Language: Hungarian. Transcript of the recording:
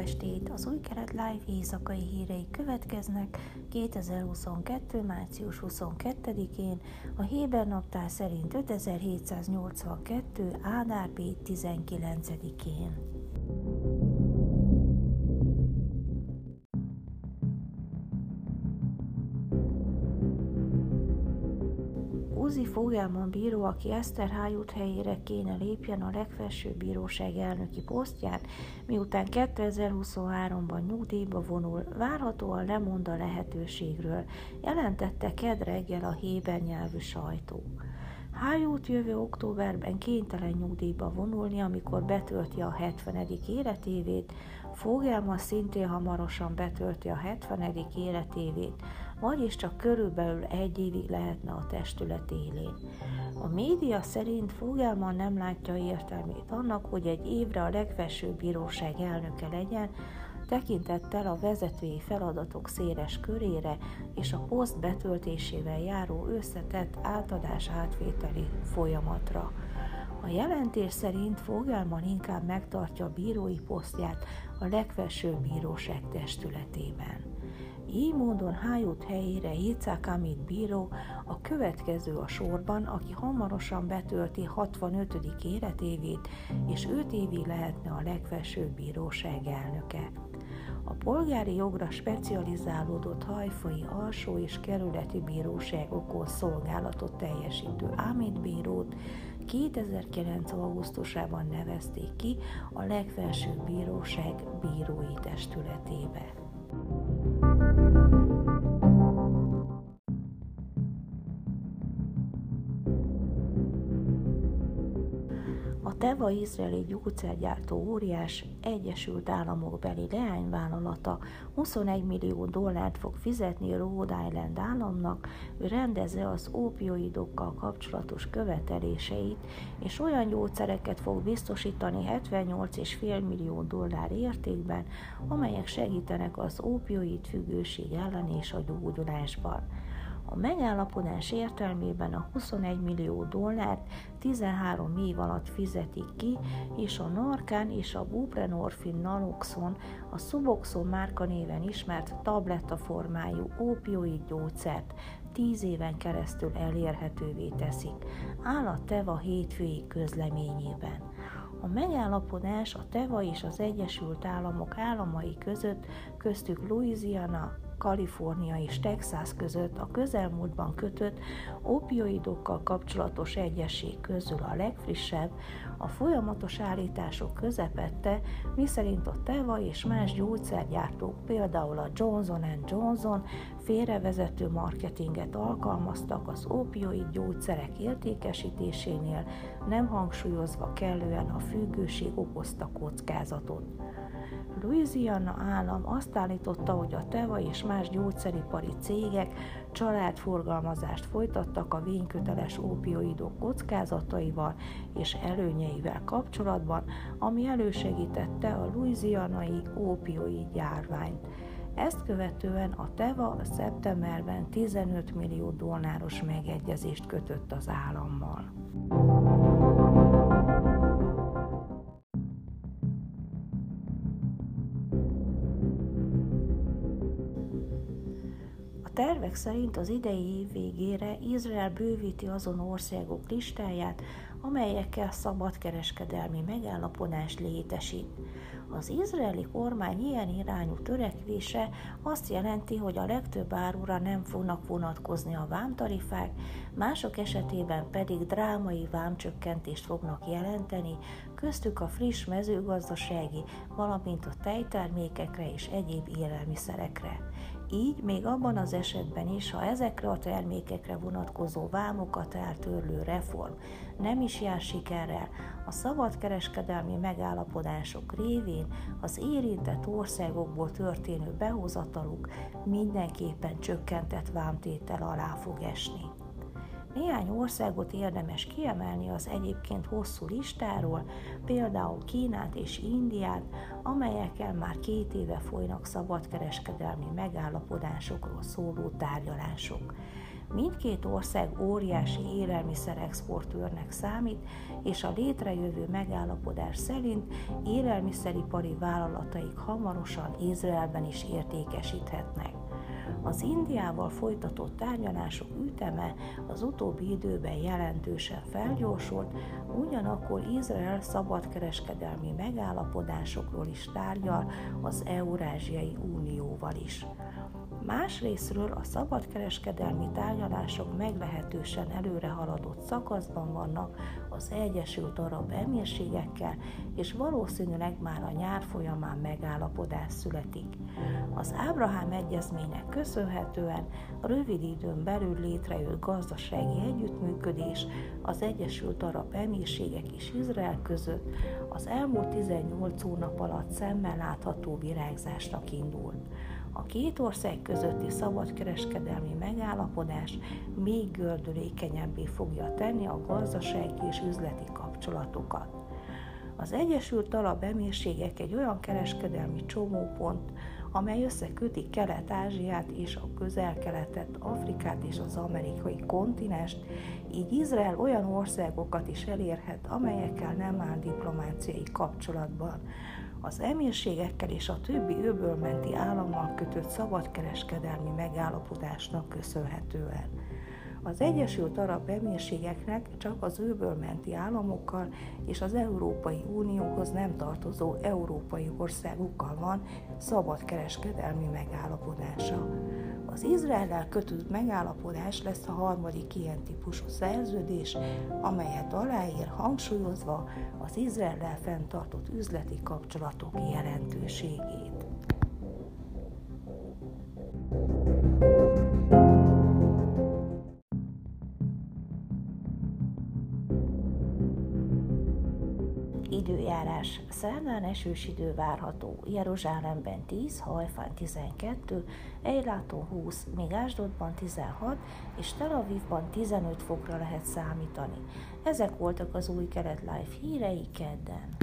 estét! Az új kelet live éjszakai hírei következnek 2022. március 22-én, a Héber naptár szerint 5782. Ádár 19-én. Uzi Fogelman bíró, aki Eszterhájút helyére kéne lépjen a legfelsőbb bíróság elnöki posztján, miután 2023-ban nyugdíjba vonul, várhatóan lemond a lehetőségről, jelentette ked a héber nyelvű sajtó. Hájút jövő októberben kénytelen nyugdíjba vonulni, amikor betölti a 70. életévét, Fogelma szintén hamarosan betölti a 70. életévét, vagyis csak körülbelül egy évig lehetne a testület élén. A média szerint Fogelman nem látja értelmét annak, hogy egy évre a legfelsőbb bíróság elnöke legyen, tekintettel a vezetői feladatok széles körére és a poszt betöltésével járó összetett átadás-átvételi folyamatra. A jelentés szerint Fogelman inkább megtartja bírói posztját a legfelsőbb bíróság testületében. Így módon Hájút helyére Yitzhak Amit bíró a következő a sorban, aki hamarosan betölti 65. életévét, és 5 évig lehetne a legfelsőbb bíróság elnöke. A polgári jogra specializálódott hajfai alsó és kerületi bíróságokon szolgálatot teljesítő Amit bírót 2009. augusztusában nevezték ki a legfelsőbb bíróság bírói testületébe. Teva izraeli gyógyszergyártó óriás Egyesült Államok beli leányvállalata 21 millió dollárt fog fizetni Rhode Island államnak, ő rendezze az ópioidokkal kapcsolatos követeléseit, és olyan gyógyszereket fog biztosítani 78,5 millió dollár értékben, amelyek segítenek az ópioid függőség ellen és a gyógyulásban. A megállapodás értelmében a 21 millió dollárt 13 év alatt fizetik ki, és a Narkán és a buprenorfin naloxon a Suboxone márka néven ismert tabletta formájú ópioid gyógyszert 10 éven keresztül elérhetővé teszik, áll a TEVA hétfői közleményében. A megállapodás a TEVA és az Egyesült Államok államai között, köztük Louisiana, Kalifornia és Texas között a közelmúltban kötött opioidokkal kapcsolatos egyesség közül a legfrissebb, a folyamatos állítások közepette, miszerint a Teva és más gyógyszergyártók, például a Johnson Johnson félrevezető marketinget alkalmaztak az opioid gyógyszerek értékesítésénél, nem hangsúlyozva kellően a függőség okozta kockázatot. Louisiana állam azt állította, hogy a Teva és más gyógyszeripari cégek családforgalmazást folytattak a vényköteles ópioidok kockázataival és előnyeivel kapcsolatban, ami elősegítette a louisianai ópioid járványt. Ezt követően a TEVA szeptemberben 15 millió dolláros megegyezést kötött az állammal. Tervek szerint az idei év végére Izrael bővíti azon országok listáját, amelyekkel szabadkereskedelmi megállapodás létesít. Az izraeli kormány ilyen irányú törekvése azt jelenti, hogy a legtöbb árura nem fognak vonatkozni a vámtarifák, mások esetében pedig drámai vámcsökkentést fognak jelenteni, köztük a friss mezőgazdasági, valamint a tejtermékekre és egyéb élelmiszerekre. Így még abban az esetben is, ha ezekre a termékekre vonatkozó vámokat eltörlő reform nem is jár sikerrel, a szabadkereskedelmi megállapodások révén az érintett országokból történő behozataluk mindenképpen csökkentett vámtétel alá fog esni. Néhány országot érdemes kiemelni az egyébként hosszú listáról, például Kínát és Indiát, amelyekkel már két éve folynak szabadkereskedelmi megállapodásokról szóló tárgyalások. Mindkét ország óriási élelmiszerexportőrnek számít, és a létrejövő megállapodás szerint élelmiszeripari vállalataik hamarosan Izraelben is értékesíthetnek. Az Indiával folytatott tárgyalások üteme az utóbbi időben jelentősen felgyorsult, ugyanakkor Izrael szabadkereskedelmi megállapodásokról is tárgyal az Eurázsiai Unióval is. Másrésztről a szabadkereskedelmi tárgyalások meglehetősen előre haladott szakaszban vannak az Egyesült Arab Emírségekkel, és valószínűleg már a nyár folyamán megállapodás születik. Az Ábrahám egyezménynek köszönhetően a rövid időn belül létrejött gazdasági együttműködés az Egyesült Arab Emírségek és Izrael között az elmúlt 18 hónap alatt szemmel látható virágzásnak indult. A két ország közötti szabadkereskedelmi megállapodás még gördülékenyebbé fogja tenni a gazdasági és üzleti kapcsolatokat. Az Egyesült Arab Emírségek egy olyan kereskedelmi csomópont, amely összeköti Kelet-Ázsiát és a közel-keletet, Afrikát és az amerikai kontinest, így Izrael olyan országokat is elérhet, amelyekkel nem áll diplomáciai kapcsolatban, az emírségekkel és a többi öbölmenti állammal kötött szabadkereskedelmi megállapodásnak köszönhetően. Az Egyesült Arab Emírségeknek csak az öbölmenti államokkal és az Európai Unióhoz nem tartozó európai országokkal van szabadkereskedelmi megállapodása. Az Izraellel kötött megállapodás lesz a harmadik ilyen típusú szerződés, amelyet aláír hangsúlyozva az Izraellel fenntartott üzleti kapcsolatok jelentőségét. Időjárás. Szerdán esős idő várható. Jeruzsálemben 10, Hajfán 12, Eiláton 20, még Ásdodban 16 és Tel Avivban 15 fokra lehet számítani. Ezek voltak az új kelet live hírei kedden.